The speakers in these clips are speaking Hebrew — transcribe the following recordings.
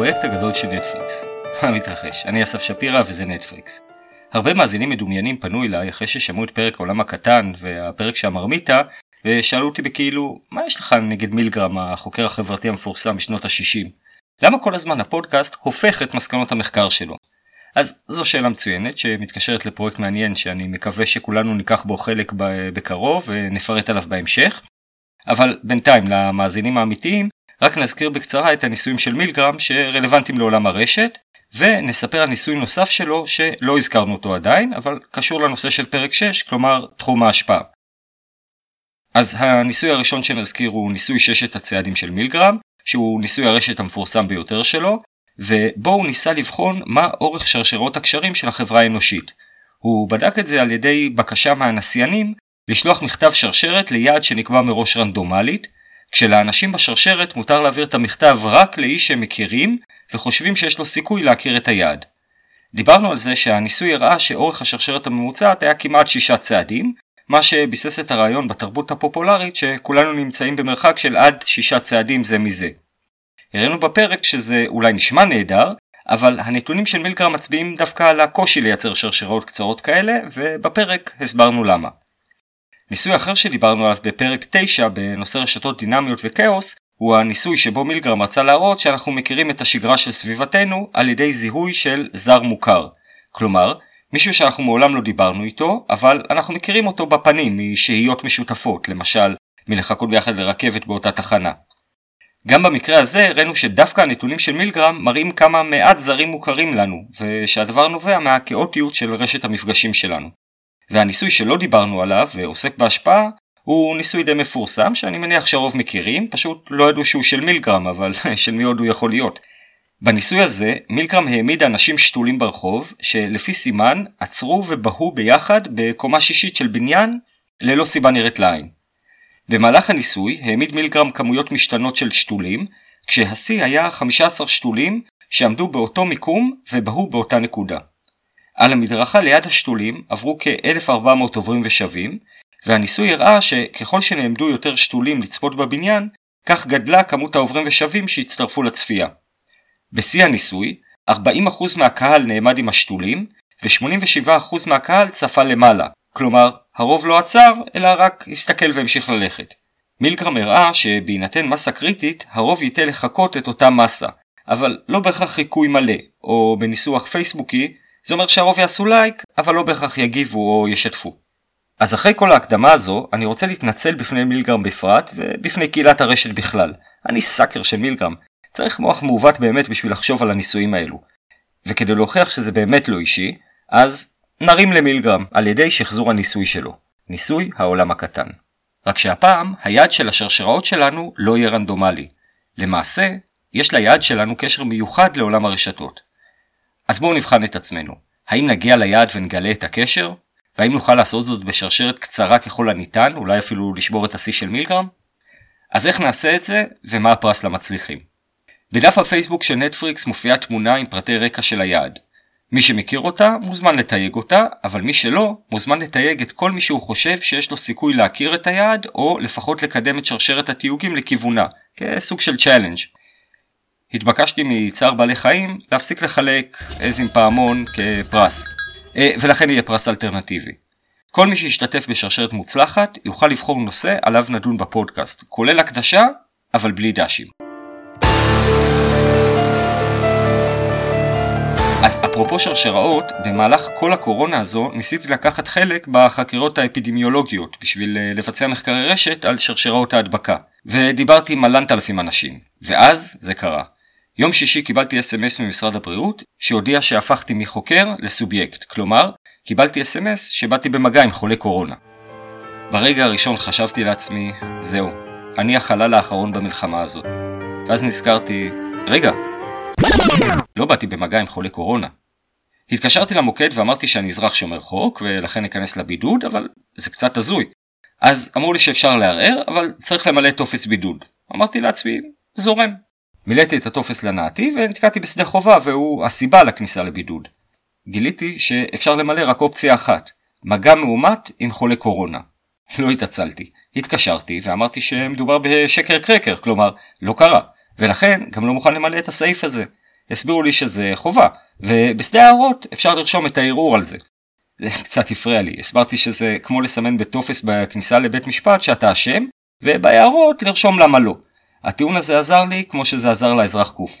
הפרויקט הגדול של נטפריקס. מה מתרחש? אני אסף שפירא וזה נטפריקס. הרבה מאזינים מדומיינים פנו אליי אחרי ששמעו את פרק העולם הקטן והפרק שהמרמיתה ושאלו אותי בכאילו מה יש לך נגד מילגרם החוקר החברתי המפורסם בשנות ה-60? למה כל הזמן הפודקאסט הופך את מסקנות המחקר שלו? אז זו שאלה מצוינת שמתקשרת לפרויקט מעניין שאני מקווה שכולנו ניקח בו חלק בקרוב ונפרט עליו בהמשך. אבל בינתיים למאזינים האמיתיים רק נזכיר בקצרה את הניסויים של מילגרם שרלוונטיים לעולם הרשת ונספר על ניסוי נוסף שלו שלא הזכרנו אותו עדיין אבל קשור לנושא של פרק 6 כלומר תחום ההשפעה. אז הניסוי הראשון שנזכיר הוא ניסוי ששת הצעדים של מילגרם שהוא ניסוי הרשת המפורסם ביותר שלו ובו הוא ניסה לבחון מה אורך שרשרות הקשרים של החברה האנושית. הוא בדק את זה על ידי בקשה מהנסיינים לשלוח מכתב שרשרת ליעד שנקבע מראש רנדומלית, כשלאנשים בשרשרת מותר להעביר את המכתב רק לאיש שהם מכירים וחושבים שיש לו סיכוי להכיר את היעד. דיברנו על זה שהניסוי הראה שאורך השרשרת הממוצעת היה כמעט שישה צעדים, מה שביסס את הרעיון בתרבות הפופולרית שכולנו נמצאים במרחק של עד שישה צעדים זה מזה. הראינו בפרק שזה אולי נשמע נהדר, אבל הנתונים של מילגר מצביעים דווקא על הקושי לייצר שרשרות קצרות כאלה, ובפרק הסברנו למה. ניסוי אחר שדיברנו עליו בפרק 9 בנושא רשתות דינמיות וכאוס, הוא הניסוי שבו מילגרם רצה להראות שאנחנו מכירים את השגרה של סביבתנו על ידי זיהוי של זר מוכר. כלומר, מישהו שאנחנו מעולם לא דיברנו איתו, אבל אנחנו מכירים אותו בפנים משהיות משותפות, למשל מלחכות ביחד לרכבת באותה תחנה. גם במקרה הזה הראינו שדווקא הנתונים של מילגרם מראים כמה מעט זרים מוכרים לנו, ושהדבר נובע מהכאוטיות של רשת המפגשים שלנו. והניסוי שלא דיברנו עליו ועוסק בהשפעה הוא ניסוי די מפורסם שאני מניח שהרוב מכירים, פשוט לא ידעו שהוא של מילגרם, אבל של מי עוד הוא יכול להיות. בניסוי הזה מילגרם העמיד אנשים שתולים ברחוב שלפי סימן עצרו ובהו ביחד בקומה שישית של בניין ללא סיבה נראית לעין. במהלך הניסוי העמיד מילגרם כמויות משתנות של שתולים, כשהשיא היה 15 שתולים שעמדו באותו מיקום ובהו באותה נקודה. על המדרכה ליד השתולים עברו כ-1400 עוברים ושבים, והניסוי הראה שככל שנעמדו יותר שתולים לצפות בבניין, כך גדלה כמות העוברים ושבים שהצטרפו לצפייה. בשיא הניסוי, 40% מהקהל נעמד עם השתולים, ו-87% מהקהל צפה למעלה, כלומר, הרוב לא עצר, אלא רק הסתכל והמשיך ללכת. מילגרם הראה שבהינתן מסה קריטית, הרוב ייתה לחכות את אותה מסה, אבל לא בהכרח חיקוי מלא, או בניסוח פייסבוקי, זה אומר שהרוב יעשו לייק, אבל לא בהכרח יגיבו או ישתפו. אז אחרי כל ההקדמה הזו, אני רוצה להתנצל בפני מילגרם בפרט, ובפני קהילת הרשת בכלל. אני סאקר של מילגרם. צריך מוח מעוות באמת בשביל לחשוב על הניסויים האלו. וכדי להוכיח שזה באמת לא אישי, אז נרים למילגרם על ידי שחזור הניסוי שלו. ניסוי העולם הקטן. רק שהפעם, היעד של השרשראות שלנו לא יהיה רנדומלי. למעשה, יש ליעד שלנו קשר מיוחד לעולם הרשתות. אז בואו נבחן את עצמנו. האם נגיע ליעד ונגלה את הקשר? והאם נוכל לעשות זאת בשרשרת קצרה ככל הניתן, אולי אפילו לשבור את השיא של מילגרם? אז איך נעשה את זה, ומה הפרס למצליחים? בדף הפייסבוק של נטפריקס מופיעה תמונה עם פרטי רקע של היעד. מי שמכיר אותה מוזמן לתייג אותה, אבל מי שלא מוזמן לתייג את כל מי שהוא חושב שיש לו סיכוי להכיר את היעד, או לפחות לקדם את שרשרת התיוגים לכיוונה, כסוג של challenge. התבקשתי מצער בעלי חיים להפסיק לחלק עז עם פעמון כפרס, אה, ולכן יהיה פרס אלטרנטיבי. כל מי שישתתף בשרשרת מוצלחת יוכל לבחור נושא עליו נדון בפודקאסט, כולל הקדשה, אבל בלי דשים. אז אפרופו שרשראות, במהלך כל הקורונה הזו ניסיתי לקחת חלק בחקירות האפידמיולוגיות בשביל אה, לבצע מחקרי רשת על שרשראות ההדבקה. ודיברתי עם מלנת אלפים אנשים. ואז זה קרה. יום שישי קיבלתי אס.אם.אס ממשרד הבריאות שהודיע שהפכתי מחוקר לסובייקט, כלומר, קיבלתי אס.אם.אס שבאתי במגע עם חולה קורונה. ברגע הראשון חשבתי לעצמי, זהו, אני החלל האחרון במלחמה הזאת. ואז נזכרתי, רגע, לא באתי במגע עם חולה קורונה. התקשרתי למוקד ואמרתי שאני אזרח שומר חוק ולכן אכנס לבידוד, אבל זה קצת הזוי. אז אמרו לי שאפשר לערער, אבל צריך למלא טופס בידוד. אמרתי לעצמי, זורם. מילאתי את הטופס לנעתי ונתקעתי בשדה חובה והוא הסיבה לכניסה לבידוד. גיליתי שאפשר למלא רק אופציה אחת, מגע מאומת עם חולה קורונה. לא התעצלתי, התקשרתי ואמרתי שמדובר בשקר קרקר, כלומר, לא קרה, ולכן גם לא מוכן למלא את הסעיף הזה. הסבירו לי שזה חובה, ובשדה ההערות אפשר לרשום את הערעור על זה. זה קצת הפריע לי, הסברתי שזה כמו לסמן בטופס בכניסה לבית משפט שאתה אשם, ובהערות לרשום למה לא. הטיעון הזה עזר לי כמו שזה עזר לאזרח קוף.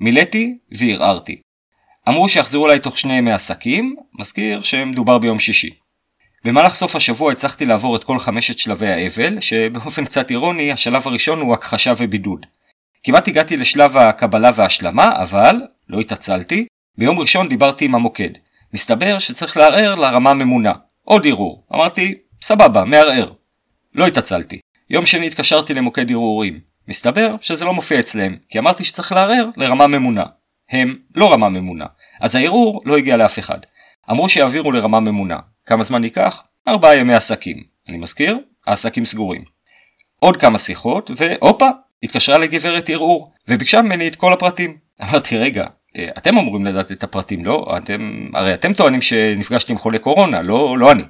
מילאתי וערערתי. אמרו שיחזרו אליי תוך שני ימי עסקים, מזכיר שמדובר ביום שישי. במהלך סוף השבוע הצלחתי לעבור את כל חמשת שלבי האבל, שבאופן קצת אירוני השלב הראשון הוא הכחשה ובידוד. כמעט הגעתי לשלב הקבלה וההשלמה, אבל, לא התעצלתי, ביום ראשון דיברתי עם המוקד. מסתבר שצריך לערער לרמה הממונה. עוד ערעור. אמרתי, סבבה, מערער. לא התעצלתי. יום שני התקשרתי למוקד ערעורים. מסתבר שזה לא מופיע אצלם, כי אמרתי שצריך לערער לרמה ממונה. הם לא רמה ממונה. אז הערעור לא הגיע לאף אחד. אמרו שיעבירו לרמה ממונה. כמה זמן ייקח? ארבעה ימי עסקים. אני מזכיר, העסקים סגורים. עוד כמה שיחות, והופה, התקשרה לגברת ערעור, וביקשה ממני את כל הפרטים. אמרתי, רגע, אה, אתם אמורים לדעת את הפרטים, לא? אתם, הרי אתם טוענים שנפגשתי עם חולה קורונה, לא, לא אני.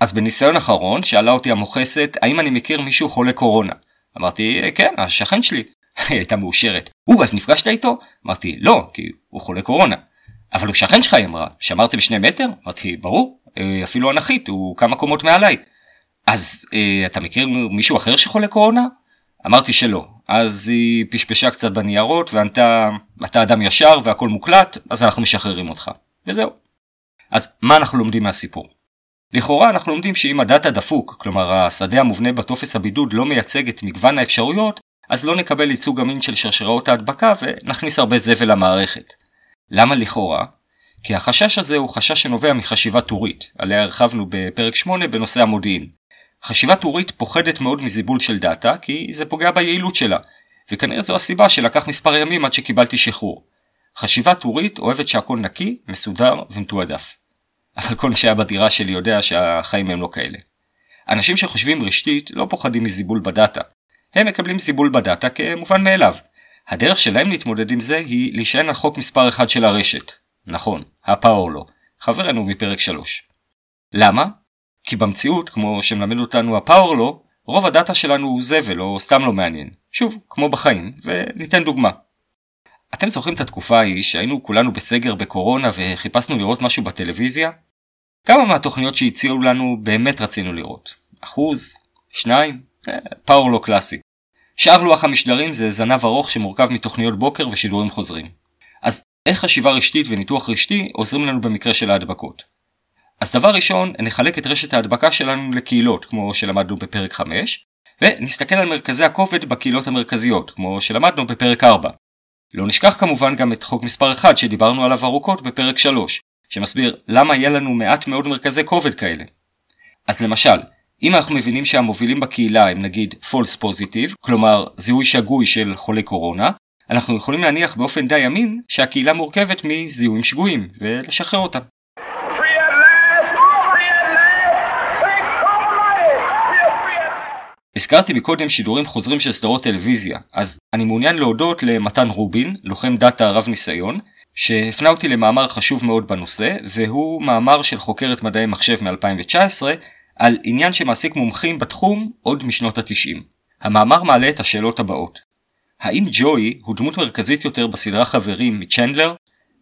אז בניסיון אחרון שאלה אותי המוכסת האם אני מכיר מישהו חולה קורונה. אמרתי, כן, השכן שלי. היא הייתה מאושרת. או, אז נפגשת איתו? אמרתי, לא, כי הוא חולה קורונה. אבל הוא שכן שלך, היא אמרה. שמרתם שני מטר? אמרתי, ברור, אה, אפילו אנכית, הוא כמה קומות מעליי. אז אה, אתה מכיר מישהו אחר שחולה קורונה? אמרתי שלא. אז היא פשפשה קצת בניירות וענתה, אתה אדם ישר והכל מוקלט, אז אנחנו משחררים אותך. וזהו. אז מה אנחנו לומדים מהסיפור? לכאורה אנחנו לומדים שאם הדאטה דפוק, כלומר השדה המובנה בטופס הבידוד לא מייצג את מגוון האפשרויות, אז לא נקבל ייצוג אמין של שרשראות ההדבקה ונכניס הרבה זבל למערכת. למה לכאורה? כי החשש הזה הוא חשש שנובע מחשיבה טורית, עליה הרחבנו בפרק 8 בנושא המודיעין. חשיבה טורית פוחדת מאוד מזיבול של דאטה, כי זה פוגע ביעילות שלה, וכנראה זו הסיבה שלקח מספר ימים עד שקיבלתי שחרור. חשיבה טורית אוהבת שהכל נקי, מסודר ומתועדף. אבל כל מי שהיה בדירה שלי יודע שהחיים הם לא כאלה. אנשים שחושבים רשתית לא פוחדים מזיבול בדאטה. הם מקבלים זיבול בדאטה כמובן מאליו. הדרך שלהם להתמודד עם זה היא להישען על חוק מספר 1 של הרשת. נכון, ה power law. חברנו מפרק 3. למה? כי במציאות, כמו שמלמד אותנו הפאורלו, רוב הדאטה שלנו הוא זבל או סתם לא מעניין. שוב, כמו בחיים, וניתן דוגמה. אתם זוכרים את התקופה ההיא שהיינו כולנו בסגר בקורונה וחיפשנו לראות משהו בטלוויזיה? כמה מהתוכניות שהציעו לנו באמת רצינו לראות? אחוז? שניים? אה, פאור לא קלאסי. שאר לוח המשדרים זה זנב ארוך שמורכב מתוכניות בוקר ושידורים חוזרים. אז איך חשיבה רשתית וניתוח רשתי עוזרים לנו במקרה של ההדבקות? אז דבר ראשון, נחלק את רשת ההדבקה שלנו לקהילות, כמו שלמדנו בפרק 5, ונסתכל על מרכזי הכובד בקהילות המרכזיות, כמו שלמדנו בפרק 4. לא נשכח כמובן גם את חוק מספר 1 שדיברנו עליו ארוכות בפרק 3, שמסביר למה יהיה לנו מעט מאוד מרכזי כובד כאלה. אז למשל, אם אנחנו מבינים שהמובילים בקהילה הם נגיד false positive, כלומר זיהוי שגוי של חולי קורונה, אנחנו יכולים להניח באופן די אמין שהקהילה מורכבת מזיהויים שגויים, ולשחרר אותם. הזכרתי מקודם שידורים חוזרים של סדרות טלוויזיה, אז אני מעוניין להודות למתן רובין, לוחם דאטה רב ניסיון, שהפנה אותי למאמר חשוב מאוד בנושא, והוא מאמר של חוקרת מדעי מחשב מ-2019, על עניין שמעסיק מומחים בתחום עוד משנות ה-90. המאמר מעלה את השאלות הבאות האם ג'וי הוא דמות מרכזית יותר בסדרה חברים מצ'נדלר?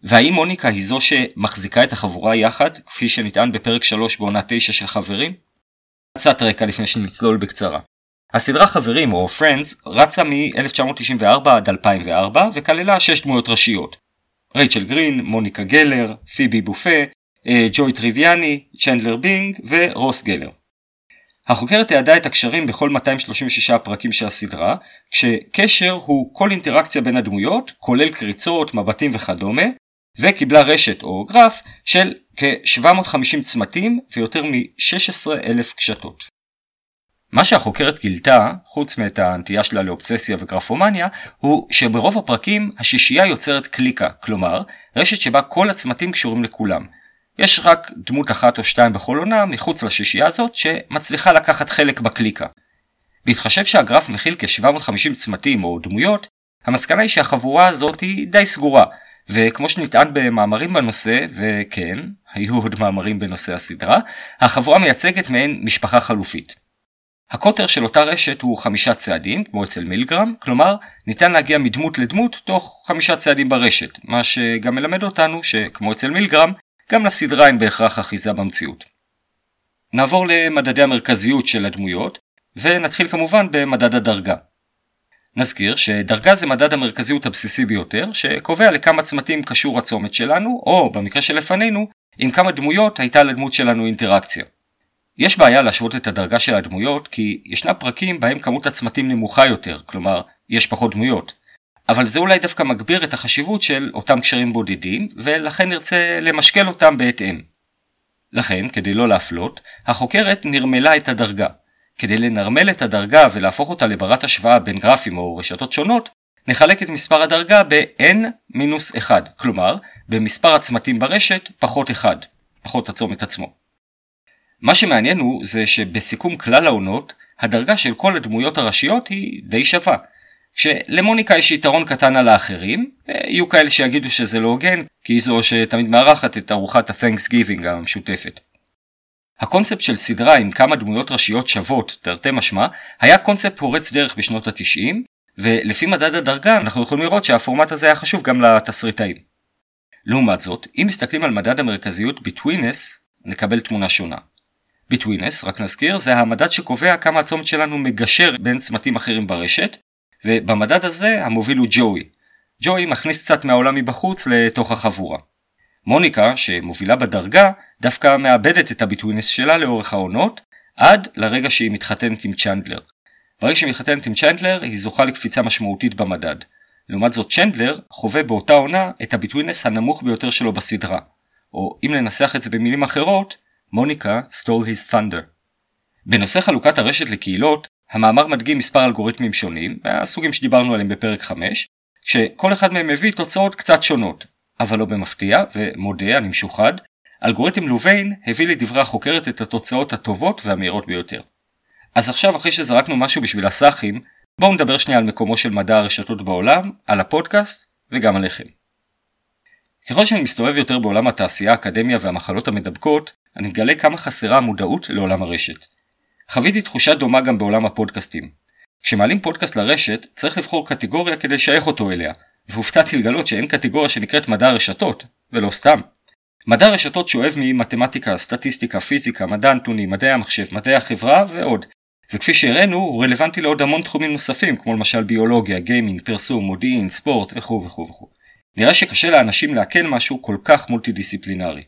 והאם מוניקה היא זו שמחזיקה את החבורה יחד, כפי שנטען בפרק 3 בעונה 9 של חברים? קצת רקע לפני שנצלול בקצרה. הסדרה חברים או Friends רצה מ-1994 עד 2004 וכללה 6 דמויות ראשיות. רייצ'ל גרין, מוניקה גלר, פיבי בופה, אה, ג'וי טריוויאני, צ'נדלר בינג ורוס גלר. החוקרת תיעדה את הקשרים בכל 236 הפרקים של הסדרה, כשקשר הוא כל אינטראקציה בין הדמויות, כולל קריצות, מבטים וכדומה, וקיבלה רשת או גרף של כ-750 צמתים ויותר מ-16 אלף קשתות. מה שהחוקרת גילתה, חוץ מאת הנטייה שלה לאובססיה וגרפומניה, הוא שברוב הפרקים השישייה יוצרת קליקה, כלומר, רשת שבה כל הצמתים קשורים לכולם. יש רק דמות אחת או שתיים בכל עונה מחוץ לשישייה הזאת שמצליחה לקחת חלק בקליקה. בהתחשב שהגרף מכיל כ-750 צמתים או דמויות, המסקנה היא שהחבורה הזאת היא די סגורה, וכמו שנטען במאמרים בנושא, וכן, היו עוד מאמרים בנושא הסדרה, החבורה מייצגת מעין משפחה חלופית. הקוטר של אותה רשת הוא חמישה צעדים, כמו אצל מילגרם, כלומר, ניתן להגיע מדמות לדמות תוך חמישה צעדים ברשת, מה שגם מלמד אותנו שכמו אצל מילגרם, גם לסדרה אין בהכרח אחיזה במציאות. נעבור למדדי המרכזיות של הדמויות, ונתחיל כמובן במדד הדרגה. נזכיר שדרגה זה מדד המרכזיות הבסיסי ביותר, שקובע לכמה צמתים קשור הצומת שלנו, או במקרה שלפנינו, עם כמה דמויות הייתה לדמות שלנו אינטראקציה. יש בעיה להשוות את הדרגה של הדמויות כי ישנה פרקים בהם כמות הצמתים נמוכה יותר, כלומר, יש פחות דמויות. אבל זה אולי דווקא מגביר את החשיבות של אותם קשרים בודדים, ולכן נרצה למשקל אותם בהתאם. לכן, כדי לא להפלות, החוקרת נרמלה את הדרגה. כדי לנרמל את הדרגה ולהפוך אותה לברת השוואה בין גרפים או רשתות שונות, נחלק את מספר הדרגה ב-n-1, כלומר, במספר הצמתים ברשת פחות 1, פחות הצומת עצמו. מה שמעניין הוא זה שבסיכום כלל העונות, הדרגה של כל הדמויות הראשיות היא די שווה. כשלמוניקה יש יתרון קטן על האחרים, יהיו כאלה שיגידו שזה לא הוגן, כי היא זו שתמיד מארחת את ארוחת ה-Thanksgiving המשותפת. הקונספט של סדרה עם כמה דמויות ראשיות שוות, תרתי משמע, היה קונספט פורץ דרך בשנות ה-90, ולפי מדד הדרגה אנחנו יכולים לראות שהפורמט הזה היה חשוב גם לתסריטאים. לעומת זאת, אם מסתכלים על מדד המרכזיות Betweeness, נקבל תמונה שונה. Betweeness, רק נזכיר, זה המדד שקובע כמה הצומת שלנו מגשר בין צמתים אחרים ברשת, ובמדד הזה המוביל הוא ג'וי. ג'וי מכניס קצת מהעולם מבחוץ לתוך החבורה. מוניקה, שמובילה בדרגה, דווקא מאבדת את הביטווינס שלה לאורך העונות, עד לרגע שהיא מתחתנת עם צ'נדלר. ברגע שהיא מתחתנת עם צ'נדלר, היא זוכה לקפיצה משמעותית במדד. לעומת זאת צ'נדלר חווה באותה עונה את הביטווינס הנמוך ביותר שלו בסדרה. או אם ננסח את זה במילים אחרות, מוניקה stole his thunder. בנושא חלוקת הרשת לקהילות, המאמר מדגים מספר אלגוריתמים שונים, מהסוגים שדיברנו עליהם בפרק 5, שכל אחד מהם מביא תוצאות קצת שונות, אבל לא במפתיע, ומודה, אני משוחד, אלגוריתם לוביין הביא לדברי החוקרת את התוצאות הטובות והמהירות ביותר. אז עכשיו אחרי שזרקנו משהו בשביל הסאחים, בואו נדבר שנייה על מקומו של מדע הרשתות בעולם, על הפודקאסט וגם עליכם. ככל שאני מסתובב יותר בעולם התעשייה, האקדמיה והמחלות המדבקות, אני מגלה כמה חסרה המודעות לעולם הרשת. חוויתי תחושה דומה גם בעולם הפודקאסטים. כשמעלים פודקאסט לרשת, צריך לבחור קטגוריה כדי לשייך אותו אליה, והופתעתי לגלות שאין קטגוריה שנקראת מדע הרשתות, ולא סתם. מדע הרשתות שואב ממתמטיקה, סטטיסטיקה, פיזיקה, מדע הנתונים, מדעי המחשב, מדעי החברה ועוד. וכפי שהראינו, הוא רלוונטי לעוד המון תחומים נוספים, כמו למשל ביולוגיה, גיימינג, פרסום, מודיעין, ספורט וכו' וכו' וכו'. נראה שקשה לאנשים לעכל משהו כל כך מולטי דיסציפלינרי.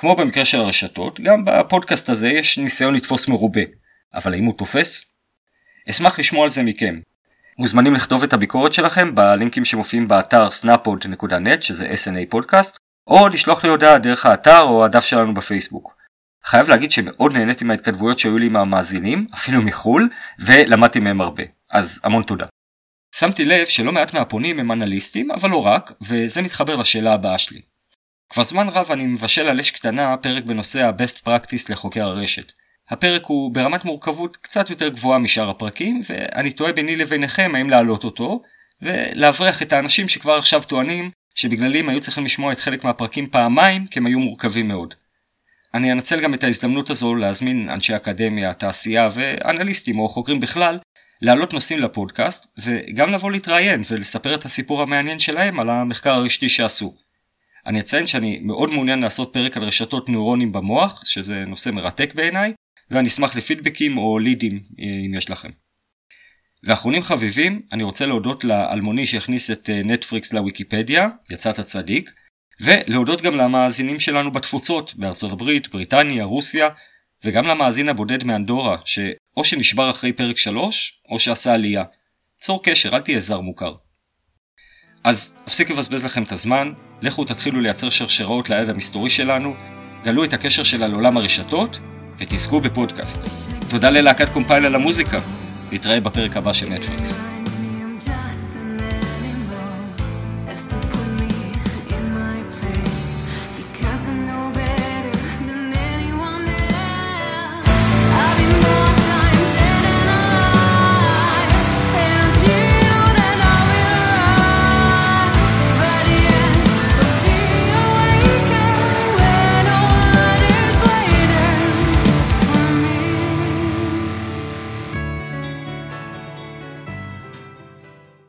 כמו במקרה של הרשתות, גם בפודקאסט הזה יש ניסיון לתפוס מרובה. אבל האם הוא תופס? אשמח לשמוע על זה מכם. מוזמנים לכתוב את הביקורת שלכם בלינקים שמופיעים באתר snapod.net שזה SNA פודקאסט, או לשלוח לי הודעה דרך האתר או הדף שלנו בפייסבוק. חייב להגיד שמאוד נהניתי מההתכתבויות שהיו לי עם המאזינים, אפילו מחו"ל, ולמדתי מהם הרבה. אז המון תודה. שמתי לב שלא מעט מהפונים הם אנליסטים, אבל לא רק, וזה מתחבר לשאלה הבאה שלי. כבר זמן רב אני מבשל על אש קטנה פרק בנושא ה-Best Practice לחוקר הרשת. הפרק הוא ברמת מורכבות קצת יותר גבוהה משאר הפרקים, ואני תוהה ביני לביניכם האם להעלות אותו, ולהבריח את האנשים שכבר עכשיו טוענים שבגללי הם היו צריכים לשמוע את חלק מהפרקים פעמיים, כי הם היו מורכבים מאוד. אני אנצל גם את ההזדמנות הזו להזמין אנשי אקדמיה, תעשייה ואנליסטים או חוקרים בכלל, להעלות נושאים לפודקאסט, וגם לבוא להתראיין ולספר את הסיפור המעניין שלהם על המחקר הרשתי שעשו. אני אציין שאני מאוד מעוניין לעשות פרק על רשתות נוירונים במוח, שזה נושא מרתק בעיניי, ואני אשמח לפידבקים או לידים אם יש לכם. ואחרונים חביבים, אני רוצה להודות לאלמוני שהכניס את אה, נטפריקס לוויקיפדיה, יצאת צדיק, ולהודות גם למאזינים שלנו בתפוצות, בארצות הברית, בריטניה, רוסיה, וגם למאזין הבודד מאנדורה, שאו שנשבר אחרי פרק 3, או שעשה עלייה. צור קשר, אל תהיה זר מוכר. אז אפסיק לבזבז לכם את הזמן, לכו תתחילו לייצר שרשראות ליד המסתורי שלנו, גלו את הקשר שלה לעולם הרשתות, ותזכו בפודקאסט. תודה ללהקת קומפייל על המוזיקה. נתראה בפרק הבא של נטפליקס.